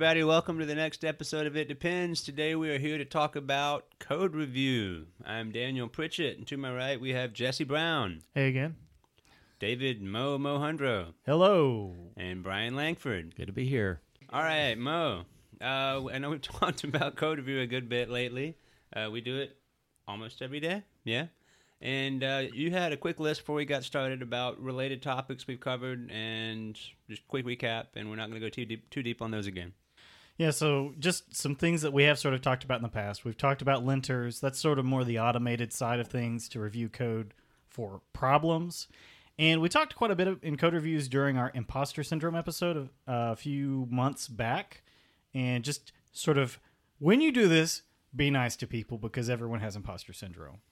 right, everybody, welcome to the next episode of It Depends. Today we are here to talk about code review. I'm Daniel Pritchett, and to my right we have Jesse Brown, Hey again. David Mo Mohundro, Hello. and Brian Langford. Good to be here. All right, Mo. Uh, I know we've talked about code review a good bit lately. Uh, we do it almost every day, yeah. And uh, you had a quick list before we got started about related topics we've covered, and just quick recap. And we're not going to go too deep, too deep on those again. Yeah, so just some things that we have sort of talked about in the past. We've talked about linters. That's sort of more the automated side of things to review code for problems. And we talked quite a bit in code reviews during our imposter syndrome episode uh, a few months back. And just sort of when you do this, be nice to people because everyone has imposter syndrome.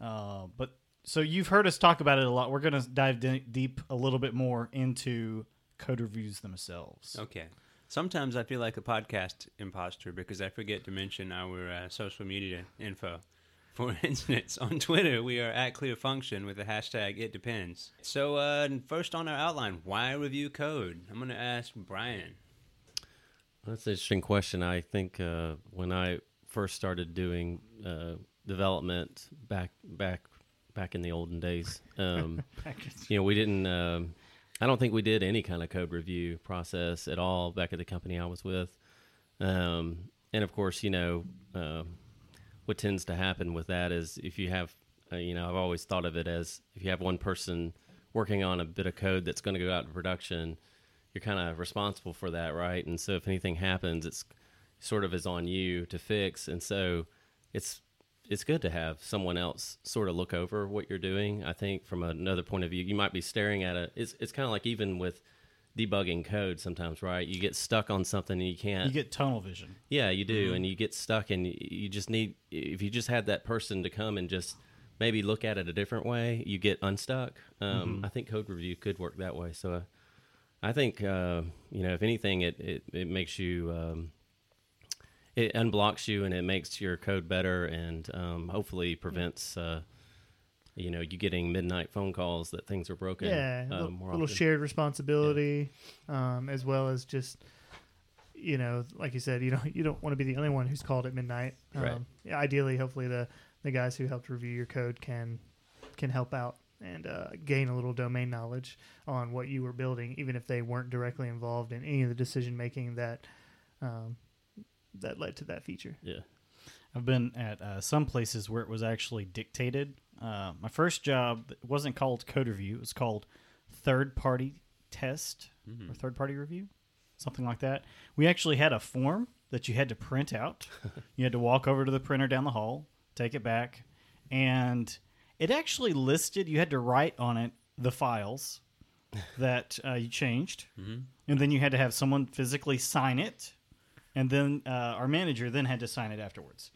Uh, but so you've heard us talk about it a lot. We're going to dive de- deep a little bit more into code reviews themselves. Okay. Sometimes I feel like a podcast imposter because I forget to mention our uh, social media info. For instance, on Twitter, we are at Clear Function with the hashtag It Depends. So, uh, first on our outline, why review code? I'm going to ask Brian. That's an interesting question. I think uh, when I first started doing uh, development back back back in the olden days, um, you know, we didn't. Um, I don't think we did any kind of code review process at all back at the company I was with. Um, and of course, you know, uh, what tends to happen with that is if you have, uh, you know, I've always thought of it as if you have one person working on a bit of code that's going to go out to production, you're kind of responsible for that, right? And so if anything happens, it's sort of is on you to fix. And so it's it's good to have someone else sort of look over what you're doing. I think from another point of view, you might be staring at it. It's it's kind of like even with debugging code sometimes, right? You get stuck on something and you can't. You get tunnel vision. Yeah, you do, and you get stuck, and you just need if you just had that person to come and just maybe look at it a different way, you get unstuck. Um, I think code review could work that way. So, uh, I think uh, you know, if anything, it it, it makes you. Um, it unblocks you and it makes your code better and um, hopefully prevents uh, you know you getting midnight phone calls that things are broken Yeah, uh, a little, little shared responsibility, um, as well as just you know, like you said, you don't you don't want to be the only one who's called at midnight. Um, Right. yeah, ideally, hopefully the the guys who helped review your code can can help out and uh, gain a little domain knowledge on what you were building, even if they weren't directly involved in any of the decision making that um, that led to that feature. yeah I've been at uh, some places where it was actually dictated. Uh, my first job wasn't called code review; it was called third party test or third party review, something like that. We actually had a form that you had to print out. you had to walk over to the printer down the hall, take it back, and it actually listed. You had to write on it the files that uh, you changed, and then you had to have someone physically sign it and then uh, our manager then had to sign it afterwards.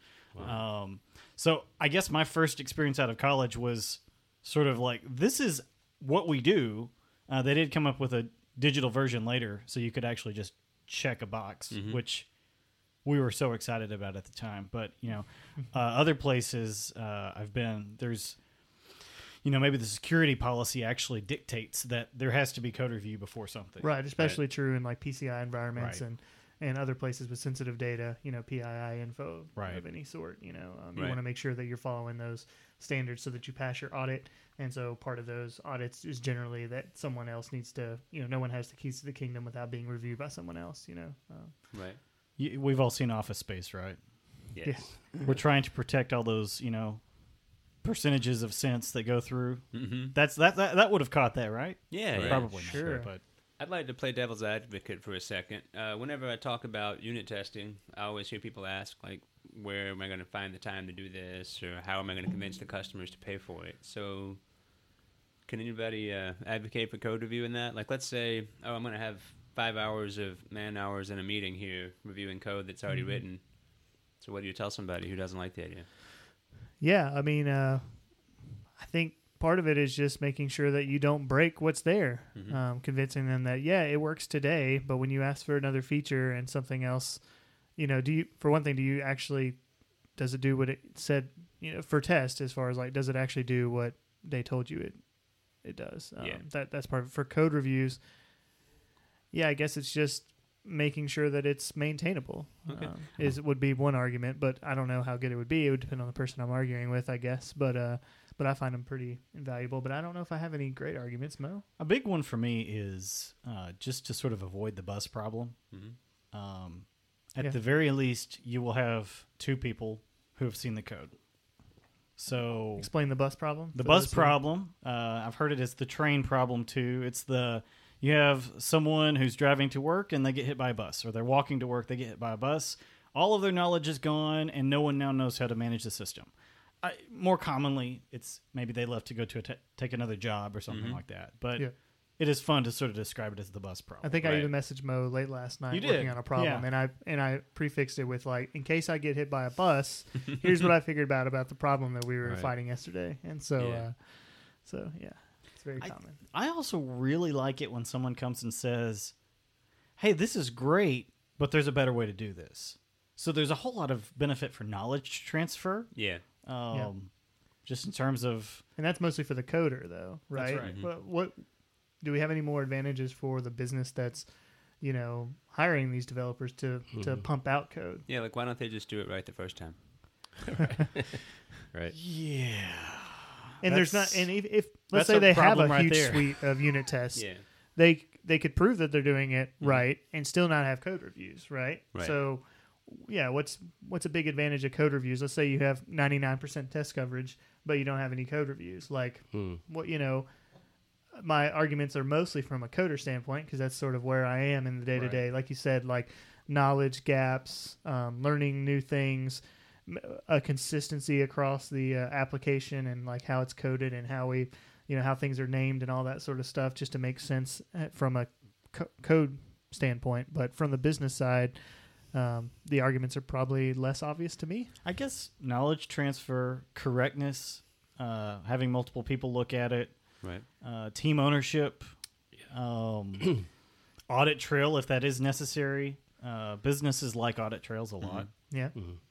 Um, so I guess my first experience out of college was sort of like this is what we do. Uh, they did come up with a digital version later, so you could actually just check a box, which we were so excited about at the time. But you know, uh, other places uh, I've been, there's you know maybe the security policy actually dictates that there has to be code review before something. Right, especially true in like PCI environments Right. and and other places with sensitive data, you know, PII info Right. of any sort. You know, um, you Right. want to make sure that you're following those standards so that you pass your audit. And so part of those audits is generally that someone else needs to, you know, no one has the keys to the kingdom without being reviewed by someone else. You know, um, Right. Y- We've all seen Office Space, right? Yes. We're trying to protect all those, you know, percentages of cents that go through. Mm-hmm. That's that that, that would have caught that, right? Yeah, yeah. Probably Sure. not, but I'd like to play devil's advocate for a second. Uh, whenever I talk about unit testing, I always hear people ask, like, where am I going to find the time to do this, or how am I going to convince the customers to pay for it? So, can anybody uh, advocate for code review in that? Like, let's say, oh, I'm going to have five hours of man hours in a meeting here reviewing code that's already written. So, what do you tell somebody who doesn't like the idea? yeah, I mean, uh, I think part of it is just making sure that you don't break what's there, Mhm. um, convincing them that yeah, it works today, but when you ask for another feature and something else, you know, do you for one thing, do you actually does it do what it said? You know, for test as far as like, does it actually do what they told you it it does? Um, Yeah. that that's part of it. for code reviews. Yeah, I guess it's just making sure that it's maintainable Okay. um, is would be one argument, but I don't know how good it would be. It would depend on the person I'm arguing with, I guess. But uh, but I find them pretty invaluable. But I don't know if I have any great arguments, Mo. A big one for me is uh, just to sort of avoid the bus problem. Mhm. Um, at Yeah. the very least, you will have two people who have seen the code. So Explain the bus problem. the bus problem, uh, I've heard it as the train problem too. It's the you have someone who's driving to work and they get hit by a bus, or they're walking to work, they get hit by a bus. All of their knowledge is gone, and no one now knows how to manage the system. I, more commonly, it's maybe they left to go to a t- take another job or something like that. But Yeah. it is fun to sort of describe it as the bus problem. I problem. think I even messaged Mo late last night You working did, on a problem, yeah. and I and I prefixed it with like, in case I get hit by a bus, here's what I figured out about the problem that we were Right. fighting yesterday, and so Yeah. uh, so yeah, it's very I- common. I also really like it when someone comes and says, "Hey, this is great, but there's a better way to do this." So there's a whole lot of benefit for knowledge transfer, Yeah. um, just in terms of And that's mostly for the coder, though, right? right. Mhm. What, what do we have any more advantages for the business that's, you know, hiring these developers to to Mhm. pump out code? Yeah, like why don't they just do it right the first time? Right. yeah. And there's not, That's- and if, if let's that's say a they have a problem right huge there. suite of unit tests, Yeah. they they could prove that they're doing it Mm-hmm. right and still not have code reviews, right? Right. So, yeah, what's what's a big advantage of code reviews? Let's say you have 99% test coverage, but you don't have any code reviews. Like, Hmm. what you know, my arguments are mostly from a coder standpoint because that's sort of where I am in the day to day. Like you said, like knowledge gaps, um, learning new things, m- a consistency across the uh, application and like how it's coded and how we, you know, how things are named and all that sort of stuff, just to make sense uh, from a co- code standpoint. But from the business side. Um, the arguments are probably less obvious to me. I guess knowledge transfer, correctness, uh, having multiple people look at it, Right. uh, team ownership, um, audit trail if that is necessary. Uh, businesses like audit trails a lot. Yeah.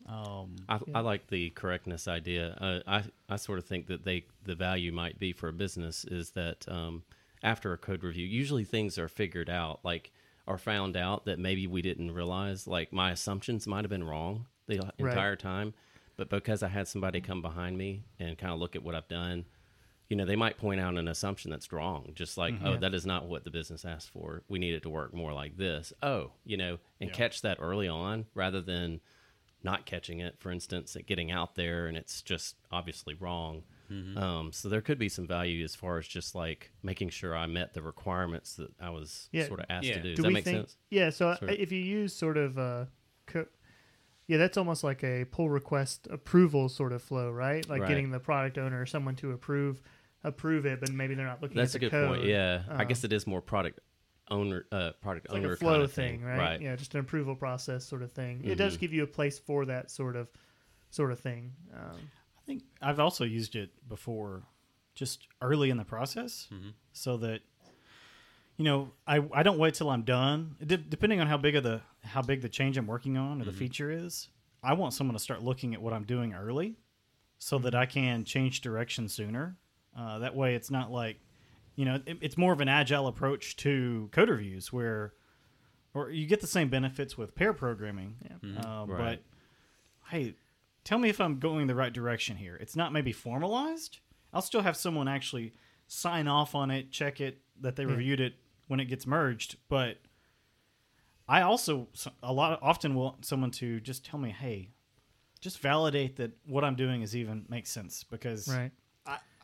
Um, I, Yeah. I like the correctness idea. Uh, I I sort of think that they the value might be for a business is that um, after a code review, usually things are figured out, like are found out that maybe we didn't realize. Like my assumptions might have been wrong the Right. entire time, but because I had somebody come behind me and kind of look at what I've done, you know, they might point out an assumption that's wrong, just like, oh, that is not what the business asked for. We need it to work more like this. Oh, you know, and Yeah. catch that early on rather than not catching it, for instance, at getting out there and it's just obviously wrong. Um, so there could be some value as far as just like making sure I met the requirements that I was Yeah. sort of asked Yeah. to do. Does Do that make think? sense? Yeah. So Sort of. if you use sort of uh, co- yeah, that's almost like a pull request approval sort of flow, right? Like Right. getting the product owner or someone to approve approve it, but maybe they're not looking That's a at the good code. point. Yeah, I Um, guess it is more product owner, uh, product It's like owner a flow kind of thing, right? Right. Yeah, just an approval process sort of thing. It does Mhm. give you a place for that sort of sort of thing. Um, I think I've also used it before, just early in the process, Mhm. so that you know I I don't wait till I'm done. De- depending on how big of the how big the change I'm working on or the feature is, I want someone to start looking at what I'm doing early, so that I can change direction sooner. Uh, that way, it's not like you know it, it's more of an agile approach to code reviews where. Or you get the same benefits with pair programming, Yeah. uh, Right. but hey, tell me if I'm going the right direction here. It's not maybe formalized. I'll still have someone actually sign off on it, check it that they Yeah. reviewed it when it gets merged. But I also a lot often want someone to just tell me, hey, just validate that what I'm doing is even makes sense because right.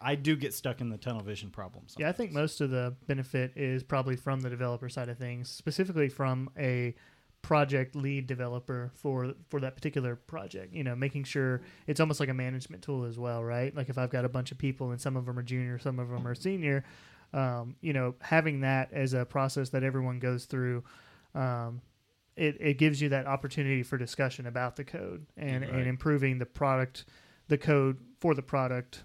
I, do get stuck in the tunnel vision problems. Yeah, I think most of the benefit is probably from the developer side of things, specifically from a project lead developer for for that particular project. You know, making sure it's almost like a management tool as well, right? Like if I've got a bunch of people and some of them are junior, some of them are senior, um, you know, having that as a process that everyone goes through. Um, it, it gives you that opportunity for discussion about the code and, Right. and improving the product, the code for the product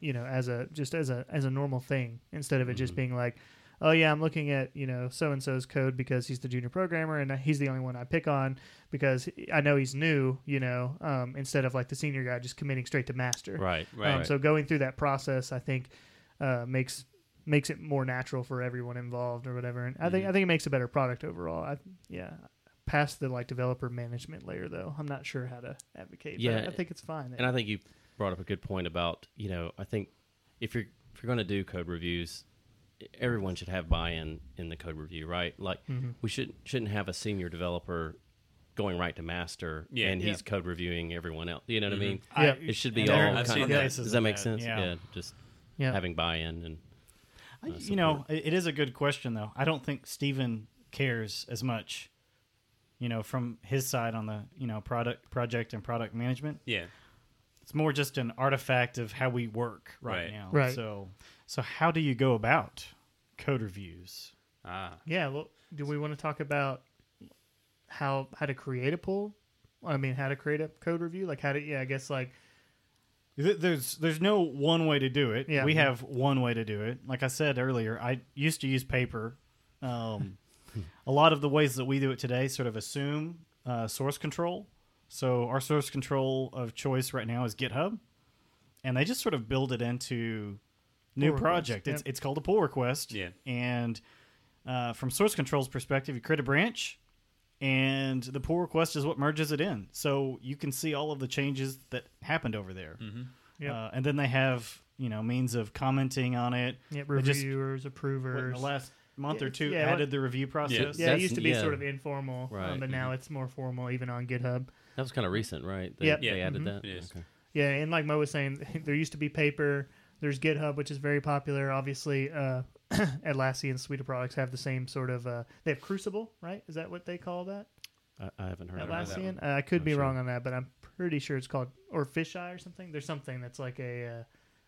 you know as a just as a as a normal thing instead of it just Mhm. being like oh yeah i'm looking at you know so and so's code because he's the junior programmer and he's the only one i pick on because i know he's new you know um, instead of like the senior guy just committing straight to master Right. Right. um, so going through that process i think uh, makes makes it more natural for everyone involved or whatever. And I think Mhm. I think it makes a better product overall. I, yeah. Past the like developer management layer though, I'm not sure how to advocate. but Yeah, I think it's fine. And I think you brought up a good point about you know I think if you're if you're going to do code reviews, everyone should have buy-in in the code review, right? Like Mhm. we shouldn't shouldn't have a senior developer going right to master Yeah. and he's Yeah. code reviewing everyone else. You know what Mhm. I mean? Yeah. It should be all there- I've kind of. that. Does that of make sense? Yeah. just yeah. having buy-in and uh, you know, support. it, it is a good question though. I don't think Stephen cares as much, you know, from his side on the you know product project and product management. Yeah. It's more just an artifact of how we work right, Right. now. Right. So, so how do you go about code reviews? Ah. Yeah, well, do we want to talk about how how to create a pull? I mean, how to create a code review? Like how to yeah, I guess like Th- There's there's no one way to do it. Yeah. We have one way to do it. Like I said earlier, I used to use paper. Um, a lot of the ways that we do it today sort of assume uh, source control. So our source control of choice right now is GitHub, and they just sort of build it into new Pull request, project. It's yep. it's called a pull request. Yeah. And uh, from source control's perspective, you create a branch, and the pull request is what merges it in. So you can see all of the changes that happened over there. Mm-hmm. Yep. Uh, and then they have you know means of commenting on it. yeah, They just- reviewers, What, in approvers. the last month Yeah, or two, yeah, what- added the review process. yeah, it used to be yeah. sort of informal, um, Right. but now it's more formal, even on GitHub. That was kind of recent, right? They, Yep. they Yeah. added Mhm. that. It is. Okay. Yeah, and like Mo was saying, there used to be paper. There's GitHub, which is very popular. Obviously, uh, Atlassian suite of products have the same sort of. Uh, they have Crucible, right? Is that what they call that? I, I haven't heard of that that. Atlassian. Uh, I could Not be sure. wrong on that, but I'm pretty sure it's called or Fisheye or something. There's something that's like a. Uh,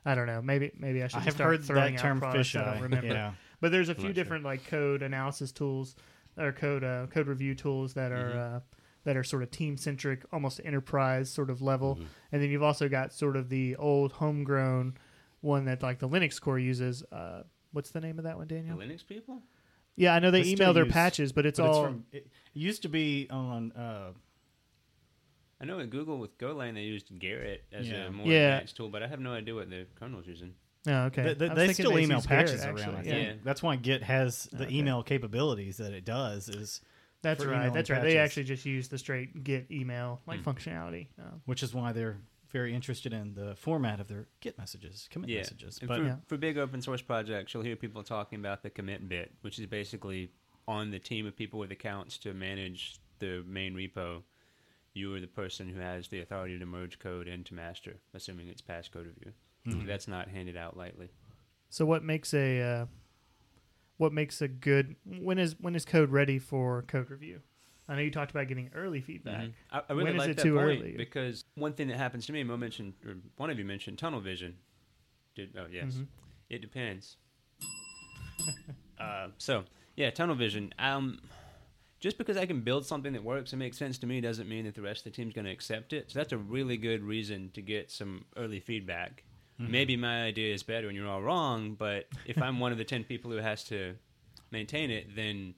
I don't know. Maybe maybe I should I've start heard throwing that out term products I don't remember. Yeah. But there's a I'm few not sure. different like code analysis tools or code uh, code review tools that are Mhm. That are sort of team centric, almost enterprise sort of level. Mhm. And then you've also got sort of the old homegrown one that like the Linux core uses. Uh, what's the name of that one, The Daniel? Linux people? Yeah, I know they, They email their use- patches, but it's But all from, it used to be on uh, I know at Google with Golang they used Gerrit as Yeah. a more Yeah. advanced tool, but I have no idea what the kernel's using. oh, okay. They, they, they still they email use Gerrit, patches around. I actually. think Yeah. that's why Git has the Okay. email capabilities that it does. Is That's right. emailing That's right. They actually just use the straight Git email like Hmm. functionality. Uh, which is why they're very interested in the format of their Git messages, commit Yeah. messages. And But for, Yeah. for big open source projects, you'll hear people talking about the commit bit, which is basically on the team of people with accounts to manage the main repo. You are the person who has the authority to merge code into master, assuming it's past code review. Mhm. That's not handed out lightly. so what makes a uh, what makes a good when is when is code ready for code review? I know you talked about getting early feedback. Mhm. I, I really When is like it that too early? because one thing that happens to me, Mo mentioned, or one of you mentioned tunnel vision. Did oh yes, Mhm. it depends. uh, so yeah, tunnel vision. Um, just because I can build something that works and makes sense to me doesn't mean that the rest of the team's going to accept it. So that's a really good reason to get some early feedback. Mm-hmm. Maybe my idea is better and you're all wrong, but if I'm one of the ten people who has to maintain it, then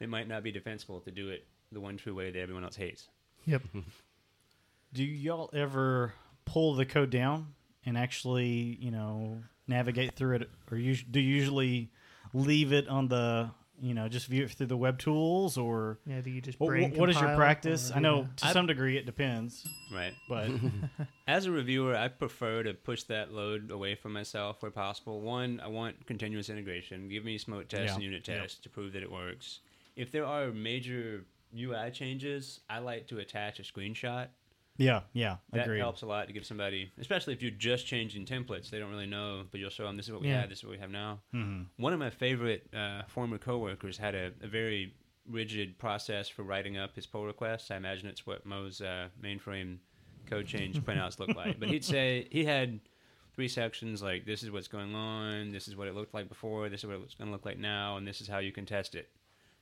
it might not be defensible to do it the one true way that everyone else hates. Yep. do y'all ever pull the code down and actually, you know, navigate through it, or you, do you usually leave it on the, you know, just view it through the web tools, or Yeah. Do you just what, what is your practice? or I know you- to I- some degree it depends, Right. but As a reviewer, I prefer to push that load away from myself where possible. One, I want continuous integration. Give me smoke tests Yeah. and unit Yeah. tests to prove that it works. If there are major UI changes, I like to attach a screenshot. Yeah, yeah, That agreed. helps a lot to give somebody, especially if you're just changing templates. They don't really know, but you'll show them this is what we Yeah. had, this is what we have now. hmm One of my favorite uh, former coworkers had a, a very rigid process for writing up his pull requests. I imagine it's what Mo's uh, mainframe code change printouts look like. But he'd say he had three sections like this is what's going on, this is what it looked like before, this is what it's going to look like now, and this is how you can test it.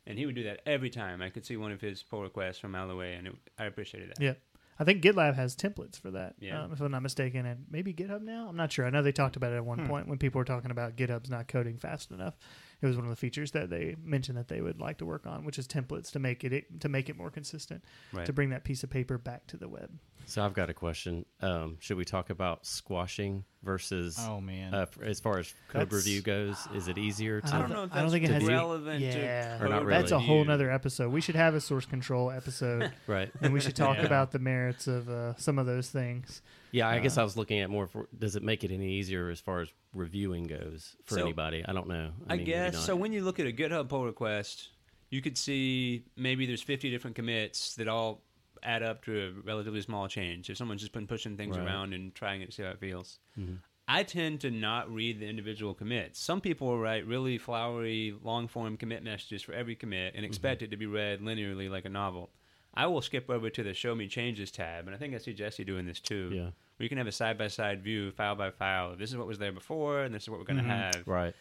And he would do that every time. I could see one of his pull requests from a mile away, and it, I appreciated that. Yeah. I think GitLab has templates for that, Yeah. um, if I'm not mistaken, and maybe GitHub now. I'm not sure. I know they talked about it at one Hmm. point when people were talking about GitHub's not coding fast enough, it was one of the features that they mentioned that they would like to work on, which is templates to make it to make it more consistent, Right. to bring that piece of paper back to the web. So I've got a question. Um, should we talk about squashing versus Oh man. uh, as far as code That's- review goes? Is it easier to? I don't know if I don't think it has any- relevant Yeah, to Or not really. that's a whole review. nother episode. We should have a source control episode, Right. and we should talk Yeah. about the merits of uh, some of those things. Yeah, I guess Uh, I was looking at more. For, does it make it any easier as far as reviewing goes for So, anybody? I don't know. I, mean, guess so. When you look at a GitHub pull request, you could see maybe there's 50 different commits that all add up to a relatively small change. If someone's just been pushing things Right. around and trying it to see how it feels. Mhm. I tend to not read the individual commits. Some people write really flowery, long form commit messages for every commit and expect it to be read linearly like a novel. I will skip over to the Show Me Changes tab, and I think I see Jesse doing this too. Yeah. Where you can have a side by side view, file by file. This is what was there before, and this is what we're going to Mhm. have Right.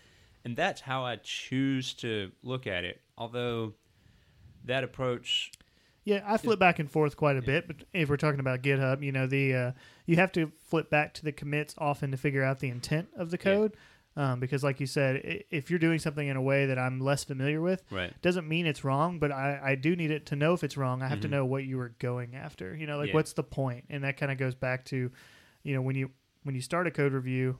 and that's how I choose to look at it. Although that approach, Yeah, I flip back and forth quite a bit, but if we're talking about GitHub, you know, the uh, you have to flip back to the commits often to figure out the intent of the Yeah. code, um, because like you said, if you're doing something in a way that I'm less familiar with, right? doesn't mean it's wrong, but I, I do need it to know if it's wrong. I have to Mhm. know what you were going after. You know, like Yeah. what's the point? And that kind of goes back to, you know, when you when you start a code review,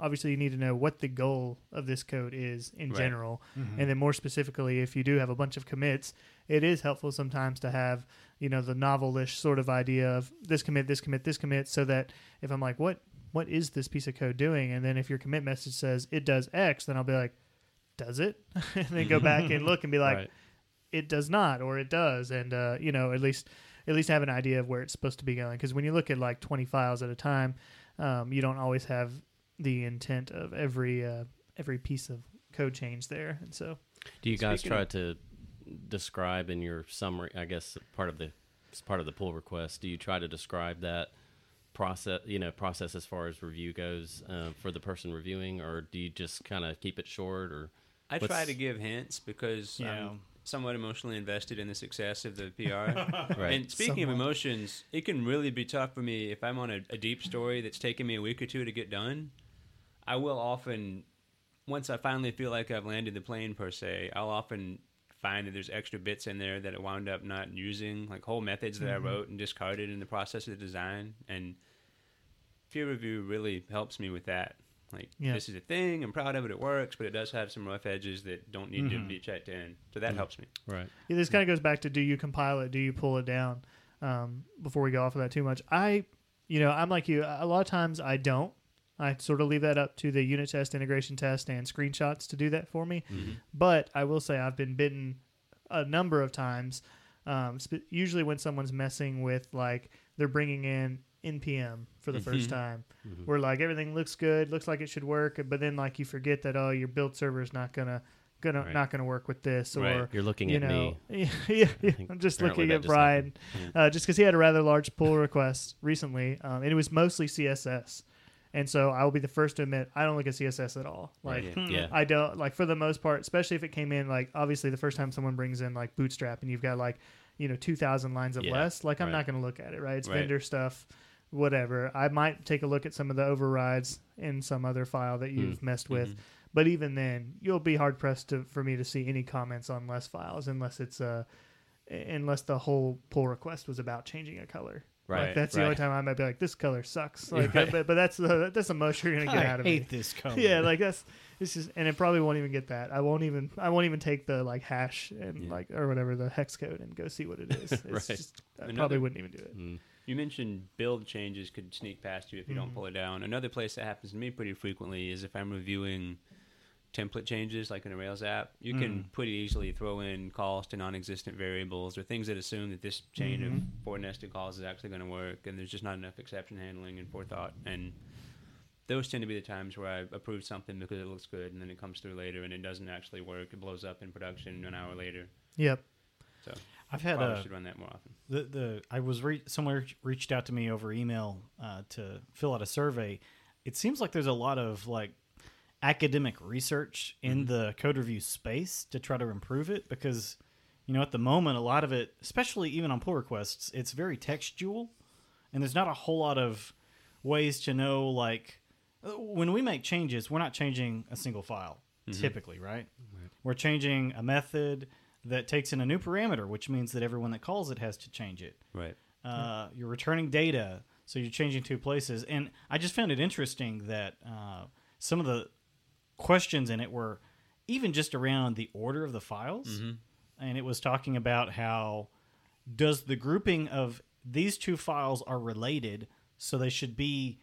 obviously you need to know what the goal of this code is in Right. general, Mhm. and then more specifically, if you do have a bunch of commits, it is helpful sometimes to have you know the novelish sort of idea of this commit, this commit, this commit, so that if I'm like, what what is this piece of code doing? And then if your commit message says it does X, then I'll be like, does it? and then go back and look and be like, right. it does not or it does and uh, you know at least at least have an idea of where it's supposed to be going because when you look at like 20 files at a time um, you don't always have the intent of every uh, every piece of code change there and so Do you guys try of- to describe in your summary? I guess part of the part of the pull request. Do you try to describe that process? You know, process as far as review goes uh, for the person reviewing, or do you just kind of keep it short? Or I try to give hints because Yeah. I'm somewhat emotionally invested in the success of the PR. right? And speaking of emotions, it can really be tough for me if I'm on a, a deep story that's taken me a week or two to get done. I will often, once I finally feel like I've landed the plane per se, I'll often find that there's extra bits in there that I wound up not using, like whole methods that Mhm. I wrote and discarded in the process of the design. And peer review really helps me with that. Like Yeah. this is a thing, I'm proud of it, it works, but it does have some rough edges that don't need to Mhm. be checked in. So that Mhm. helps me. right. yeah, this kind of goes back to do you compile it do you pull it down um, before we go off of that too much i you know i'm like you a lot of times i don't i sort of leave that up to the unit test integration test and screenshots to do that for me Mm-hmm. But I will say I've been bitten a number of times. Um, sp- usually when someone's messing with like they're bringing in npm for the first Mhm. time, Mhm. where like everything looks good, looks like it should work, but then like you forget that oh your build server is not gonna gonna Right. not gonna work with this or Right. You're looking you at know me. yeah, yeah, I think I'm just looking at just Brian uh, just because he had a rather large pull request recently, um, and it was mostly CSS. And so I will be the first to admit I don't look at CSS at all. Like Right. Hmm. Yeah. I don't like for the most part, especially if it came in like obviously the first time someone brings in like Bootstrap and you've got like you know two thousand lines of Yeah, less. Like I'm right. not going to look at it. Right? It's Right. vendor stuff, whatever. I might take a look at some of the overrides in some other file that you've messed with. Mhm. But even then, you'll be hard pressed to for me to see any comments on less files unless it's uh unless the whole pull request was about changing a color. Right. Like, that's the right. only time I might be like, this color sucks. Like, Right. but, but that's the that's the most you're gonna get I out of it. hate me. this color. Yeah, like that's this is, and it probably won't even get that. I won't even I won't even take the like hash and Yeah. like or whatever the hex code and go see what it is. It's Right. just I Another- probably wouldn't even do it. Mm. You mentioned build changes could sneak past you if you Mhm. don't pull it down. Another place that happens to me pretty frequently is if I'm reviewing template changes like in a Rails app, you can Mm. pretty easily throw in calls to non-existent variables or things that assume that this chain Mhm. of four nested calls is actually going to work, and there's just not enough exception handling and forethought. And those tend to be the times where I approve something because it looks good, and then it comes through later and it doesn't actually work. It blows up in production an hour later. Yep. So I've had probably a should run that more often. the the I was re- someone reached out to me over email uh, to fill out a survey. It seems like there's a lot of like academic research in Mhm. the code review space to try to improve it because you know at the moment a lot of it, especially even on pull requests, it's very textual, and there's not a whole lot of ways to know like uh, when we make changes, we're not changing a single file Mhm. typically, right? we're changing a method that takes in a new parameter, which means that everyone that calls it has to change it. Right. Uh, You're returning data, so you're changing two places. And I just found it interesting that uh, some of the questions in it were even just around the order of the files. And it was talking about how does the grouping of these two files are related, so they should be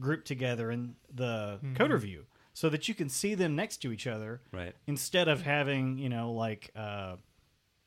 grouped together in the code review so that you can see them next to each other Right. instead of having you know like uh,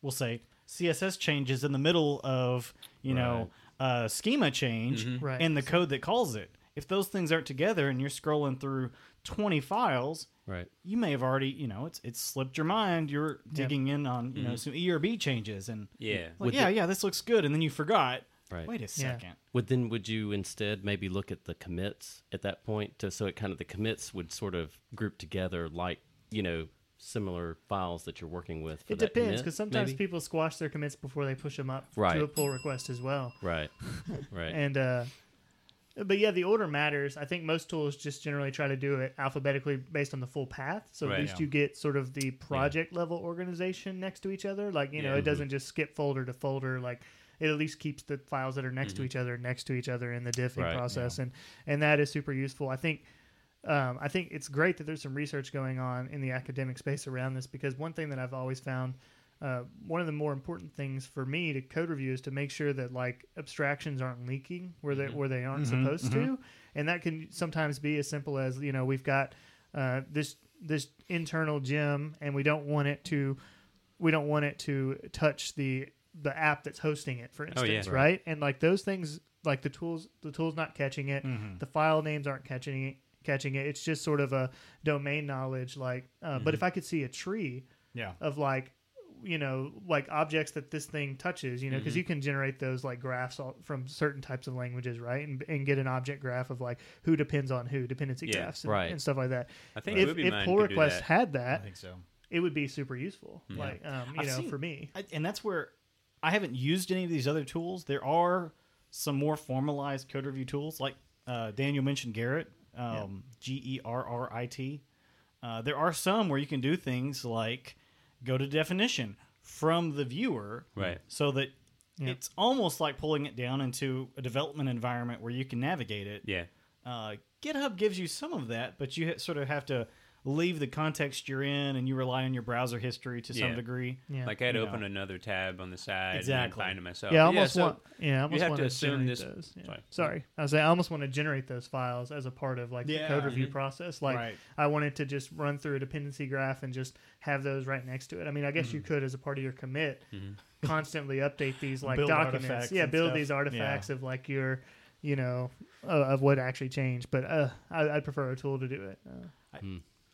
we'll say css changes in the middle of you know uh, schema change Right. and the code that calls it if those things aren't together and you're scrolling through 20 files Right. you may have already you know it's it's slipped your mind you're digging in on you know some erb changes and Yeah. like, With yeah the- yeah this looks good and then you forgot Right. wait a Yeah. second Would then would you instead maybe look at the commits at that point to so it kind of the commits would sort of group together like you know similar files that you're working with. For It that depends commit, because sometimes maybe? people squash their commits before they push them up Right. to a pull request as well. right, right, And uh, but yeah, the order matters. I think most tools just generally try to do it alphabetically based on the full path, so Right. at least Yeah. you get sort of the project level organization next to each other. Like you know, Yeah. it doesn't just skip folder to folder. Like it at least keeps the files that are next to Mm-hmm. each other next to each other in the diffing Right, process, and and that is super useful. I think. Um, I think it's great that there's some research going on in the academic space around this because one thing that I've always found uh, one of the more important things for me to code review is to make sure that like abstractions aren't leaking where they where they aren't Mhm, supposed to, and that can sometimes be as simple as you know we've got uh, this this internal gem and we don't want it to we don't want it to touch the the app that's hosting it for Oh, yeah. instance right. and like those things like the tools the tools not catching it. Mhm. the file names aren't catching it catching it. It's just sort of a domain knowledge like uh, but if i could see a tree yeah. of like you know like objects that this thing touches you know because Mhm. you can generate those like graphs all, from certain types of languages right and, and get an object graph of like who depends on who dependency Yeah, graphs and, right. and stuff like that I think if, Ruby if pull could do request that. had i that think so it would be super useful Yeah. like um you I've know seen- for me I, and that's where I haven't used any of these other tools. There are some more formalized code review tools, like uh, Daniel mentioned Gerrit, um, G E R R I T. Uh, there are some where you can do things like go to definition from the viewer, Right. so that Yeah. it's almost like pulling it down into a development environment where you can navigate it. Yeah. Uh, GitHub gives you some of that, but you sort of have to leave the context you're in, and you rely on your browser history to some Yeah. degree. yeah Like I'd You open know. another tab on the side Exactly. and find it myself. yeah, I But almost so- want. Yeah, I almost have want to assume generate this- Those. Yeah. sorry. Sorry, I was saying I almost want to generate those files as a part of like Yeah. the code review Mhm. process. Like Right. I wanted to just run through a dependency graph and just have those right next to it. I mean, I guess you could as a part of your commit Mhm. constantly update these like Build documents. artifacts Yeah, and build stuff. these artifacts Yeah. of like your, you know, uh, of what actually changed. But uh, I, I'd prefer a tool to do it. Uh,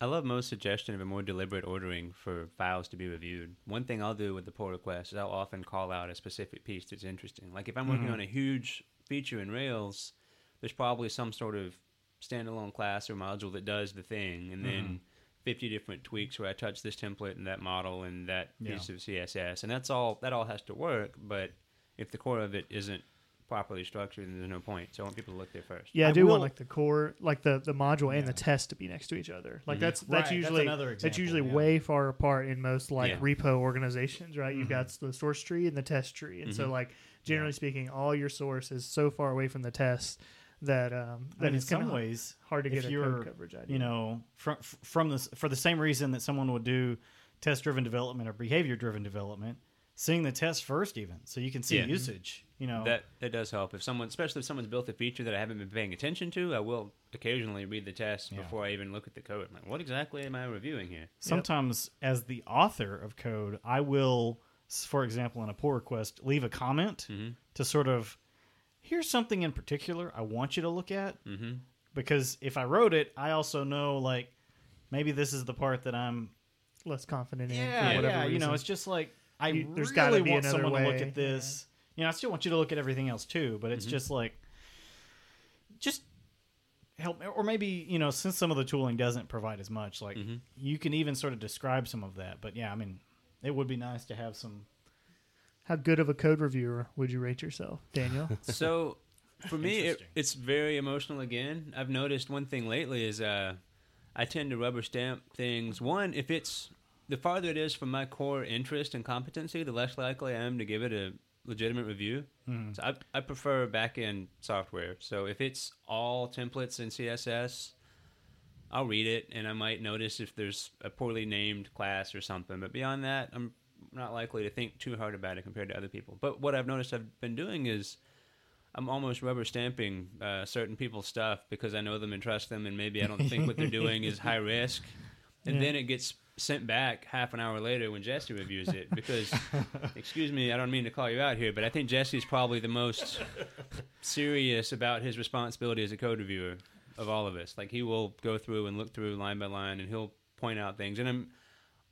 I love Mo's suggestion of a more deliberate ordering for files to be reviewed. One thing I'll do with the pull request is I'll often call out a specific piece that's interesting. Like if I'm working Mhm. on a huge feature in Rails, there's probably some sort of standalone class or module that does the thing, and then 50 different tweaks where I touch this template and that model and that Yeah. piece of CSS, and that's all. That all has to work. But if the core of it isn't properly structured, then there's no point. So I want people to look there first. yeah, I, I do will- want like the core, like the the module and Yeah. the test to be next to each other. Like Mhm. that's Right, that's that's usually another that's example, usually yeah. way far apart in most like Yeah. repo organizations, right? You've Mhm. got the source tree and the test tree, and so Mhm. like generally Yeah. speaking, all your source is so far away from the test that um I that mean, in some kinda ways, hard to get a code coverage idea. you know, from from this for the same reason that someone would do test-driven development or behavior-driven development, seeing the test first, even so you can see Yeah. usage. You know, That that does help. If someone, especially if someone's built a feature that I haven't been paying attention to, I will occasionally read the test Yeah. before I even look at the code. I'm like, what exactly am I reviewing here? sometimes as the author of code, I will, for example, in a pull request, leave a comment Mm-hmm. to sort of here's something in particular I want you to look at Mm-hmm. because if I wrote it, I also know like maybe this is the part that I'm less confident in yeah, for yeah, whatever you know, it's just like I You- there's really gotta be want another someone to look at this. You know, I still want you to look at everything else too, but it's Mhm. just like just help me. or maybe, you know, since some of the tooling doesn't provide as much, like Mm-hmm. you can even sort of describe some of that. But yeah, I mean, it would be nice to have some How good of a code reviewer would you rate yourself, Daniel? So for me, it, it's very emotional. Again, I've noticed one thing lately is uh, I tend to rubber stamp things. One, if it's the farther it is from my core interest and competency, the less likely I am to give it a legitimate review. Mm. So I, I prefer back end software. So if it's all templates in CSS, I'll read it and I might notice if there's a poorly named class or something. But beyond that, I'm not likely to think too hard about it compared to other people. But what I've noticed I've been doing is I'm almost rubber stamping uh, certain people's stuff because I know them and trust them, and maybe I don't think what they're doing is high risk. And Yeah. then it gets sent back half an hour later when Jesse reviews it because, excuse me, I don't mean to call you out here, but I think Jesse's probably the most serious about his responsibility as a code reviewer of all of us. Like he will go through and look through line by line, and he'll point out things, and I'm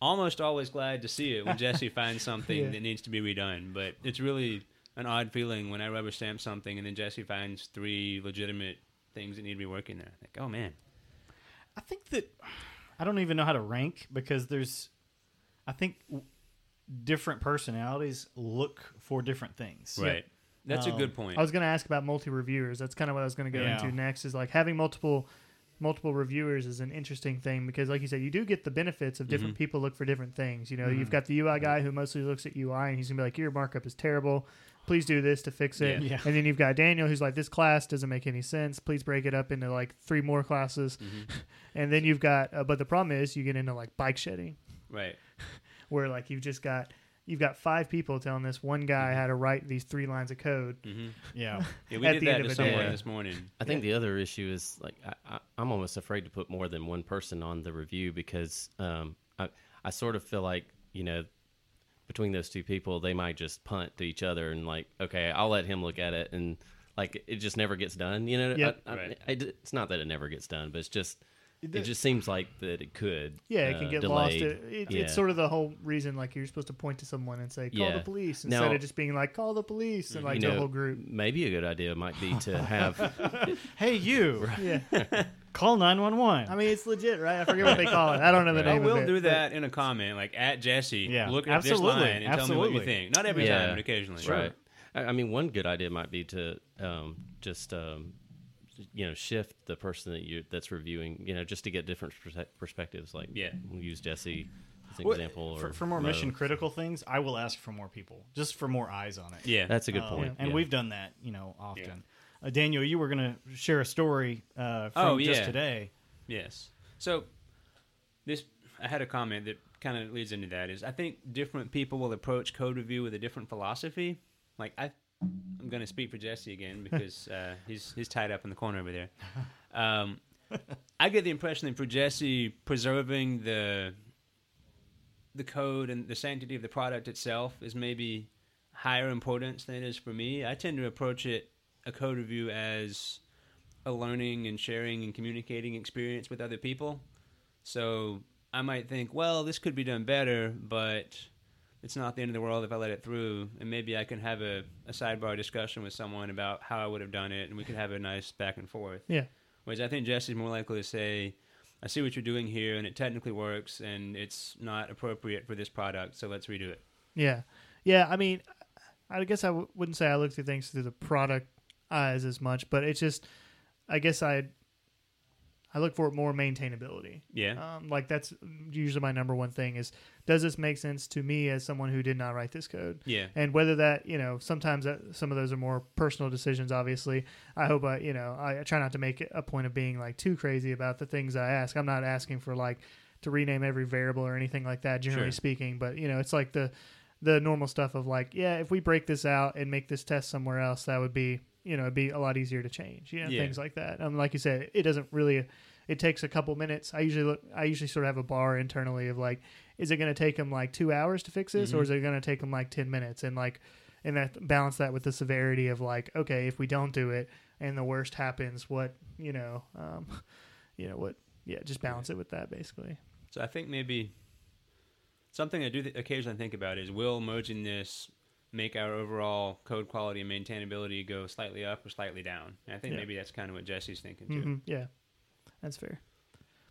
almost always glad to see it when Jesse finds something Yeah. that needs to be redone. But it's really an odd feeling when I rubber stamp something and then Jesse finds three legitimate things that need to be working there. Like, oh man, I think that I don't even know how to rank because there's, I think w- different personalities look for different things. right? That's a Um, good point. I was going to ask about multi reviewers. That's kind of what I was going to go Yeah. into next. Is like having multiple multiple reviewers is an interesting thing because, like you said, you do get the benefits of different Mhm. people look for different things. You know, Mm-hmm. you've got the UI guy who mostly looks at UI and he's gonna be like, "Your markup is terrible. Please do this to fix it." Yeah. Yeah. And then you've got Daniel who's like, "This class doesn't make any sense. Please break it up into like three more classes." Mhm. And then you've got, uh, but the problem is you get into like bike shedding Right. where like you've just got you've got five people telling this one guy how to write these three lines of code. hmm Yeah. Yeah, we At did the that end to of the day. someone this morning. I think the other issue is like I, I, I'm almost afraid to put more than one person on the review because um, I I sort of feel like you know between those two people they might just punt to each other and like okay I'll let him look at it and like it just never gets done you know Yep. I, I, Right. I- it's not that it never gets done but it's just It- it just seems like that it could Yeah, it can uh, get delayed. lost. It, it, Yeah. It's sort of the whole reason, like you're supposed to point to someone and say, "Call Yeah. the police," Now- instead of just being like, "Call the police," and like you the know whole group. maybe a good idea might be to have Hey, you Yeah, call nine one one. I mean it's legit, right? I forget what they call it. I don't know the Right. I name. will of it, We will do but- that in a comment, like at Jesse. Yeah, look at this absolutely, line and tell me what you think. Not every Yeah. time, but occasionally. Right. I, I mean, one good idea might be to um, just um, you know shift the person that you that's reviewing. You know, just to get different perse- perspectives. Like, Yeah. we'll use Jesse as an Well, example. for, or for more Mo. mission critical things, I will ask for more people, just for more eyes on it. Yeah. That's a good Um, point. And yeah. we've done that, you know, often. Uh, Daniel, you were going to share a story uh, from Oh, just today. Yes. So this I had a comment that kind of leads into that is I think different people will approach code review with a different philosophy. Like I I'm going to speak for Jesse again because uh, he's he's tied up in the corner over there. Um, I get the impression that for Jesse preserving the the code and the sanctity of the product itself is maybe higher importance than it is for me. I tend to approach it a code review as a learning and sharing and communicating experience with other people. So I might think, well, this could be done better, but it's not the end of the world if I let it through. And maybe I can have a, a sidebar discussion with someone about how I would have done it, and we could have a nice back and forth. Yeah, Whereas I think Jesse's more likely to say, I see what you're doing here, and it technically works, and it's not appropriate for this product, so let's redo it. yeah, yeah. I mean, I guess I w- wouldn't say I look through things through the product eyes as much, but it's just, I guess I, I look for more maintainability. Yeah. Um, like that's usually my number one thing is does this make sense to me as someone who did not write this code? Yeah. And whether that you know sometimes that, some of those are more personal decisions. Obviously, I hope I you know I, I try not to make a point of being like too crazy about the things I ask. I'm not asking for like to rename every variable or anything like that. Generally Sure. speaking, but you know it's like the the normal stuff of like yeah if we break this out and make this test somewhere else that would be you know it'd be a lot easier to change. You know Yeah. things like that. Um, like you said, it doesn't really it takes a couple minutes. I usually look. I usually sort of have a bar internally of like, is it going to take them like two hours to fix this, or Mhm. is it going to take them like ten minutes? And like, and that balance that with the severity of like, okay, if we don't do it and the worst happens, what you know, um, you know what? Yeah, just balance it with that basically. So I think maybe something I do th- occasionally think about is will merging this make our overall code quality and maintainability go slightly up or slightly down? And I think Yeah. maybe that's kind of what Jesse's thinking too. hmm Yeah, that's fair.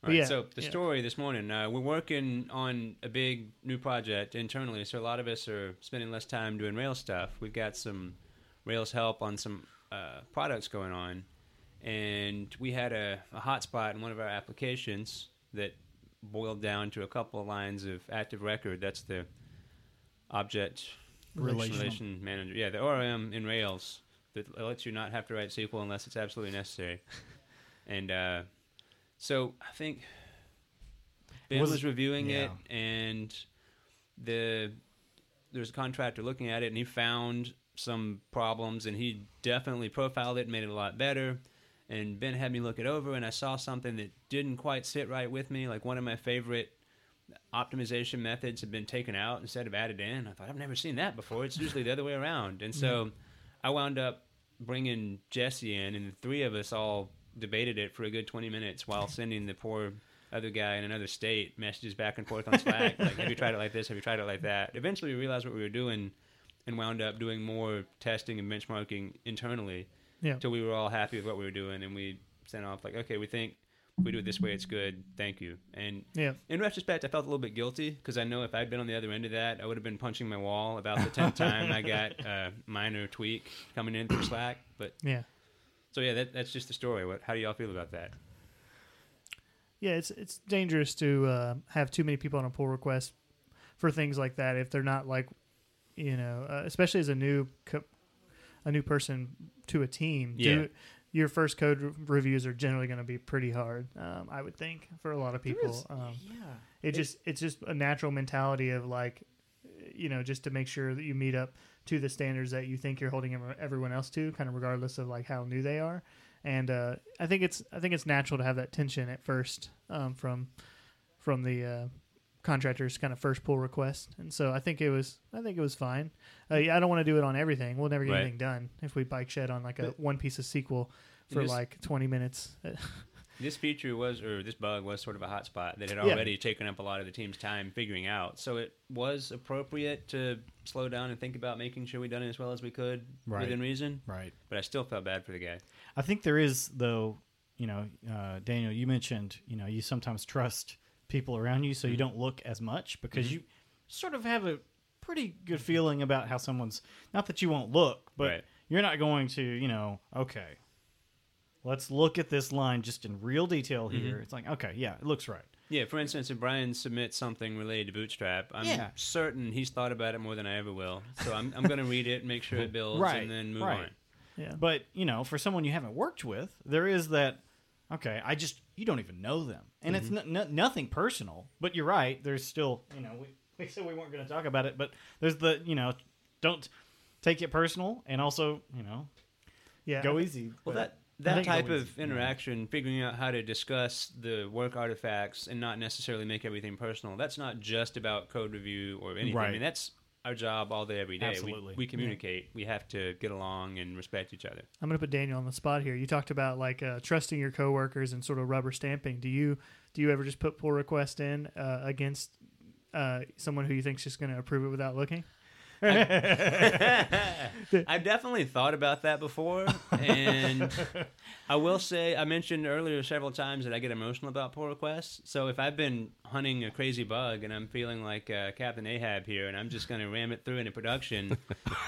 All right, yeah, so the yeah. story this morning, uh, we're working on a big new project internally, so a lot of us are spending less time doing Rails stuff. We've got some Rails help on some uh, products going on, and we had a, a hotspot in one of our applications that boiled down to a couple of lines of active record. That's the object Relational. relation manager. Yeah, the ORM in Rails that lets you not have to write SQL unless it's absolutely necessary. and uh, so I think Ben Was was, reviewing it, and the there's a contractor looking at it, and he found some problems, and he definitely profiled it and made it a lot better. And Ben had me look it over, and I saw something that didn't quite sit right with me. Like one of my favorite optimization methods have been taken out instead of added in. I thought I've never seen that before. It's usually the other way around. And so mm-hmm. I wound up bringing Jesse in, and the three of us all debated it for a good 20 minutes while sending the poor other guy in another state messages back and forth on Slack. like, have you tried it like this? Have you tried it like that? Eventually, we realized what we were doing and wound up doing more testing and benchmarking internally Yeah. until we were all happy with what we were doing. And we sent off, like, okay, we think if we do it this way, it's good. Thank you. And Yeah. in retrospect, I felt a little bit guilty because I know if I'd been on the other end of that, I would have been punching my wall about the tenth time I got a minor tweak coming in through Slack. But Yeah. so yeah, that, that's just the story. What, how do y'all feel about that? Yeah, it's it's dangerous to uh, have too many people on a pull request for things like that if they're not like, you know, uh, especially as a new co- a new person to a team. Yeah. Do, your first code re- reviews are generally going to be pretty hard, um, I would think, for a lot of people. um, yeah. it just it's just a natural mentality of like, you know, just to make sure that you meet up to the standards that you think you're holding everyone else to, kind of regardless of like how new they are. And uh, I think it's I think it's natural to have that tension at first um, from from the uh, contractor's kind of first pull request, and so I think it was I think it was fine. Uh, yeah, I don't want to do it on everything. We'll never get Right. anything done if we bike shed on like a But- one piece of SQL for This- like 20 minutes. This feature was, or this bug was sort of a hotspot that had Yeah. already taken up a lot of the team's time figuring out. So it was appropriate to slow down and think about making sure we done it as well as we could Right. within reason. Right. But I still felt bad for the guy. I think there is, though, you know, uh, Daniel, you mentioned, you know, you sometimes trust people around you so you mm-hmm. don't look as much because mm-hmm. you sort of have a pretty good feeling about how someone's, not that you won't look, but Right. you're not going to, you know, okay, let's look at this line just in real detail mm-hmm. here. It's like, okay, yeah, it looks right. Yeah, for instance, if Brian submits something related to Bootstrap, I'm Yeah. certain he's thought about it more than I ever will. So I'm, I'm going to read it, make sure it builds, Right, and then move right. on. yeah, But, you know, for someone you haven't worked with, there is that, okay, I just, you don't even know them. And it's mm-hmm. n- n- nothing personal, but you're right. There's still, you know, we, we said we weren't going to talk about it, but there's the, you know, don't take it personal and also, you know, yeah. go easy. Well, that that type of interaction, figuring out how to discuss the work artifacts and not necessarily make everything personal. That's not just about code review or anything. I mean, that's our job all day, every day. Absolutely. We, we communicate. We have to get along and respect each other. I'm going to put Daniel on the spot here. You talked about like uh, trusting your coworkers and sort of rubber stamping. Do you do you ever just put pull request in uh, against uh, someone who you think's just going to approve it without looking? I've definitely thought about that before, and I will say I mentioned earlier several times that I get emotional about pull requests. So if I've been hunting a crazy bug and I'm feeling like uh, Captain Ahab here, and I'm just going to ram it through into production,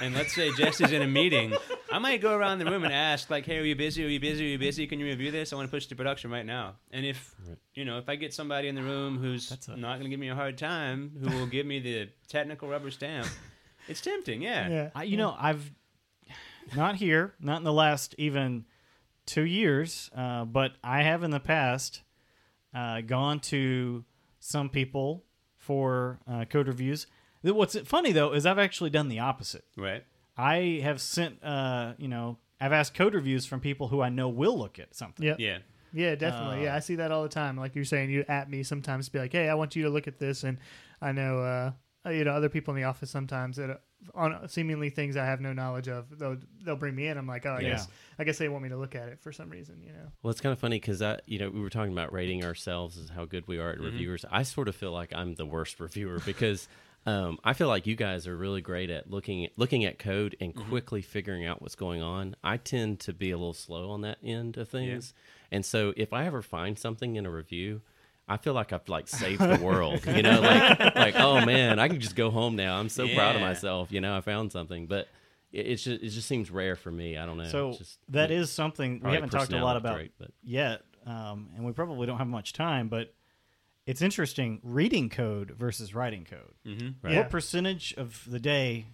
and let's say Jesse's in a meeting, I might go around the room and ask like, "Hey, are you busy? Are you busy? Are you busy? Can you review this? I want to push to production right now." And if you know, if I get somebody in the room who's a- not going to give me a hard time, who will give me the technical rubber stamp. It's tempting, yeah. I, you know, I've not here, not in the last even two years, uh, but I have in the past uh, gone to some people for uh, code reviews. What's funny though is I've actually done the opposite. Right. I have sent, uh, you know, I've asked code reviews from people who I know will look at something. Yeah. Yeah. Yeah, definitely. Uh, yeah, I see that all the time. Like you're saying, you at me sometimes be like, "Hey, I want you to look at this," and I know, uh, you know, other people in the office sometimes that uh, on seemingly things I have no knowledge of, they'll they'll bring me in. I'm like, "Oh, I Yeah. guess I guess they want me to look at it for some reason," you know. Well, it's kind of funny because I, you know, we were talking about rating ourselves as how good we are at reviewers. I sort of feel like I'm the worst reviewer because um, I feel like you guys are really great at looking at, looking at code and quickly figuring out what's going on. I tend to be a little slow on that end of things, and so if I ever find something in a review. I feel like I've like saved the world, you know, like like oh man, I can just go home now. I'm so proud of myself, you know. I found something, but it, it's just it just seems rare for me. I don't know. So It's just, that is something we haven't talked a lot about trait, but- yet, um, and we probably don't have much time. But it's interesting reading code versus writing code. Mm-hmm. Right. Yeah. What percentage of the day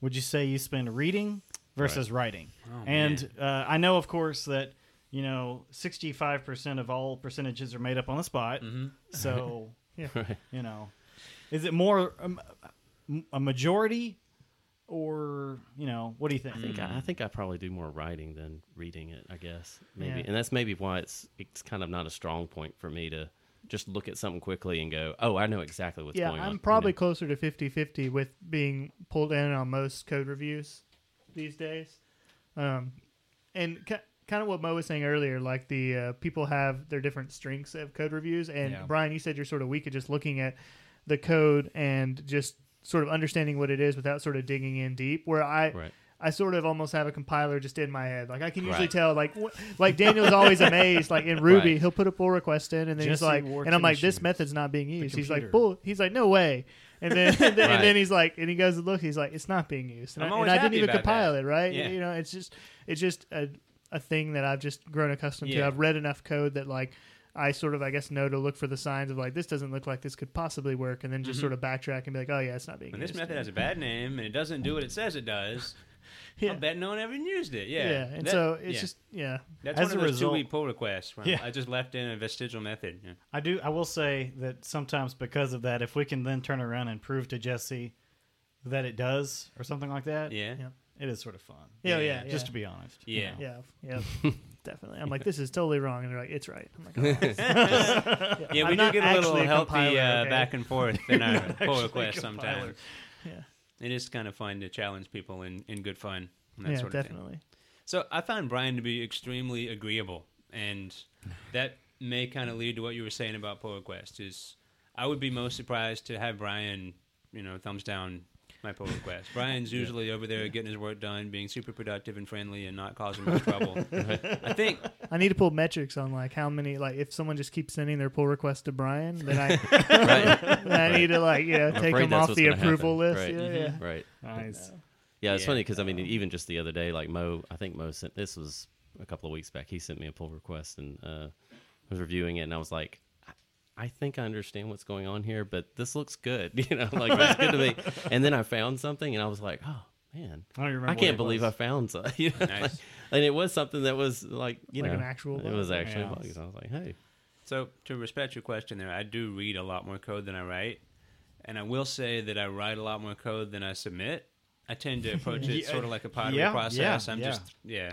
would you say you spend reading versus writing? Oh, and uh, I know, of course, that you know sixty-five percent of all percentages are made up on the spot. Mm-hmm. So Right. you know, is it more um, a majority, or you know, what do you think? I think I, I think I probably do more writing than reading it. I guess maybe, Yeah. and that's maybe why it's it's kind of not a strong point for me to just look at something quickly and go, "Oh, I know exactly what's yeah, going on." I'm you probably know? closer to 50-50 with being pulled in on most code reviews these days. Um, and ki- kind of what Mo was saying earlier, like the uh, people have their different strengths of code reviews. And Yeah. Brian, you said you're sort of weak at just looking at the code and just sort of understanding what it is without sort of digging in deep. Where I right. I sort of almost have a compiler just in my head. Like I can usually Right. tell, like wh- like Daniel's always amazed. Like in Ruby, Right. he'll put a pull request in, and then he's like, Wharton and I'm like, this method's not being used. He's like, pull. He's like, no way. And then, and, then and then he's like, and he goes to look. He's like, it's not being used. And, I'm I, always and I didn't even compile that. it. Right? Yeah. You know, it's just it's just a a thing that I've just grown accustomed to. I've read enough code that like. I sort of, I guess, know to look for the signs of like this doesn't look like this could possibly work, and then just Mhm. sort of backtrack and be like, oh yeah, it's not being When this method has a bad name and it doesn't do what it says it does, yeah. I'll bet no one ever used it. Yeah, yeah, and That- so it's yeah. just yeah, that's As one of a those result- two-week pull requests. Where Yeah. I just left in a vestigial method. Yeah. I do. I will say that sometimes because of that, if we can then turn around and prove to Jesse that it does or something like that, Yeah. Yeah. it is sort of fun. yeah, Yeah, yeah, yeah. Just to be honest. you Yeah. know. Yeah, yeah, definitely. I'm like, this is totally wrong, and they're like, it's right. I'm like, oh. Yeah, I'm we do not get a little a healthy compiler, uh, okay? back and forth in our Actually pull a requests sometimes. yeah, It is kind of fun to challenge people in, in good fun and that yeah, sort of thing. definitely. So I found Brian to be extremely agreeable, and that may kind of lead to what you were saying about pull requests. Is I would be most surprised to have Brian, you know, thumbs down my pull request. Brian's usually over there getting his work done, being super productive and friendly, and not causing much trouble. I think I need to pull metrics on like how many, like if someone just keeps sending their pull request to Brian, then I, right. then I need to like yeah I'm take afraid them that's off what's the gonna approval happen. list. Right. Yeah, yeah. Right. Nice. Yeah, it's Yeah. funny because I mean, even just the other day, like Mo, I think Mo sent this was a couple of weeks back. He sent me a pull request and uh, I was reviewing it, and I was like, I- I think I understand what's going on here, but this looks good. You know, like it's good to me. And then I found something, and I was like, oh man, I don't remember. I can't it believe I found something. You know, Nice. like- and it was something that was like you Like know an actual It was actually Yeah. a bug. I was like, hey, So to respect your question there, I do read a lot more code than I write, and I will say that I write a lot more code than I submit. I tend to approach it Yeah, sort of like a pottery yeah, process. yeah, I'm yeah. just yeah.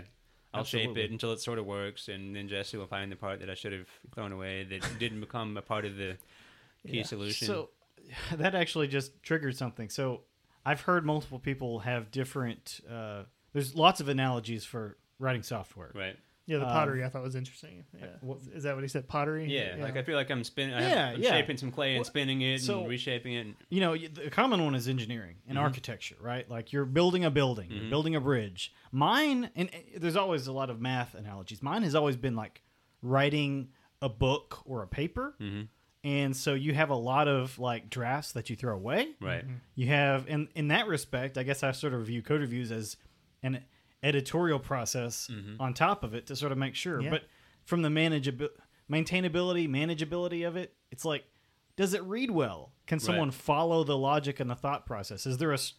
I'll shape it until it sort of works, and then Jesse will find the part that I should have thrown away that didn't become a part of the key Yeah. solution. So that actually just triggered something. So I've heard multiple people have different. Uh, there's lots of analogies for writing software. right. Yeah, the Um, pottery I thought was interesting. Yeah, what- is that what he said? Pottery. Yeah, like I feel like I'm spinning. Yeah, I'm yeah. shaping some clay and Well, spinning it so- and reshaping it. And, You know, the common one is engineering and Mhm. architecture, right? Like you're building a building, you're Mhm. building a bridge. Mine, and uh, there's always a lot of math analogies. Mine has always been like writing a book or a paper. hmm And so you have a lot of like drafts that you throw away. Right. You have, and in that respect, I guess I sort of view code reviews as an editorial process Mhm. on top of it to sort of make sure. Yeah. But from the manageability, maintainability, manageability of it, it's like, does it read well? Can someone Right. follow the logic and the thought process? Is there a s-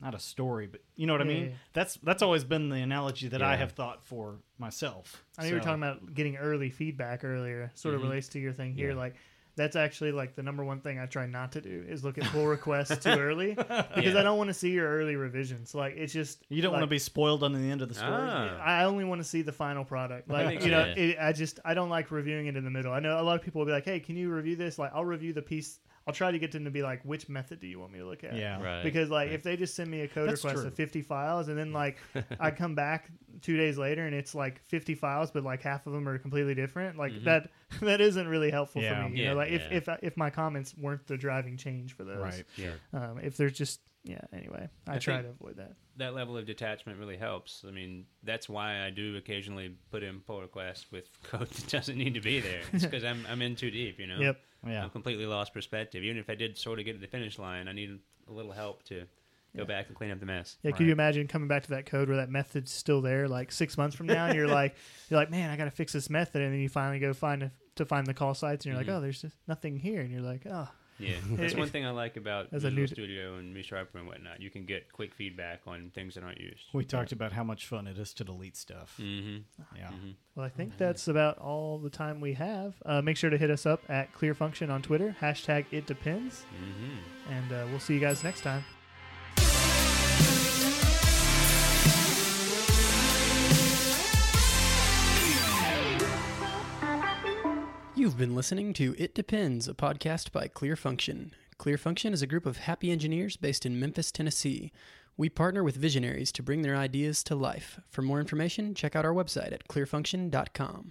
not a story, but you know what I mean? yeah. That's that's always been the analogy that I have thought for myself. I know you were talking about getting early feedback earlier. Sort of Mhm. relates to your thing here. Yeah. Like that's actually like the number one thing I try not to do is look at pull requests too early because Yeah. I don't want to see your early revisions. Like it's just You don't want to be spoiled on the end of the story. Ah. I only want to see the final product. Like makes you know, sense. it, I just I don't like reviewing it in the middle. I know a lot of people will be like, "Hey, can you review this?" Like I'll review the piece. I'll try to get them to be like, "Which method do you want me to look at?" Yeah. right. Because like right. if they just send me a code That's request true. of 50 files and then like I come back 2 days later and it's like 50 files but like half of them are completely different like Mhm. that that isn't really helpful Yeah. for me you Yeah, know like yeah. if if if my comments weren't the driving change for those Right. Yeah. um if there's just yeah anyway I, I try to avoid that that level of detachment really helps. I mean, that's why I do occasionally put in pull requests with code that doesn't need to be there. It's because I'm, I'm in too deep, you know? yep Yeah. I'm completely lost perspective. Even if I did sort of get to the finish line, I need a little help to go Yeah. back and clean up the mess. yeah could you imagine coming back to that code where that method's still there like 6 months from now and you're like you're like man I got to fix this method and then you finally go find a to find the call sites, and you're Mhm. like, oh, there's just nothing here, and you're like, oh, Yeah, that's one thing I like about As a Visual new- Studio and ReSharper and whatnot. You can get quick feedback on things that aren't used. We talked about how much fun it is to delete stuff. Mm-hmm. Yeah. Mm-hmm. Well, I think that's about all the time we have. Uh, make sure to hit us up at Clear Function on Twitter, hashtag it depends, Mm-hmm. and uh, we'll see you guys next time. You've been listening to It Depends, a podcast by Clear Function. Clear Function is a group of happy engineers based in Memphis, Tennessee. We partner with visionaries to bring their ideas to life. For more information, check out our website at clearfunction.com.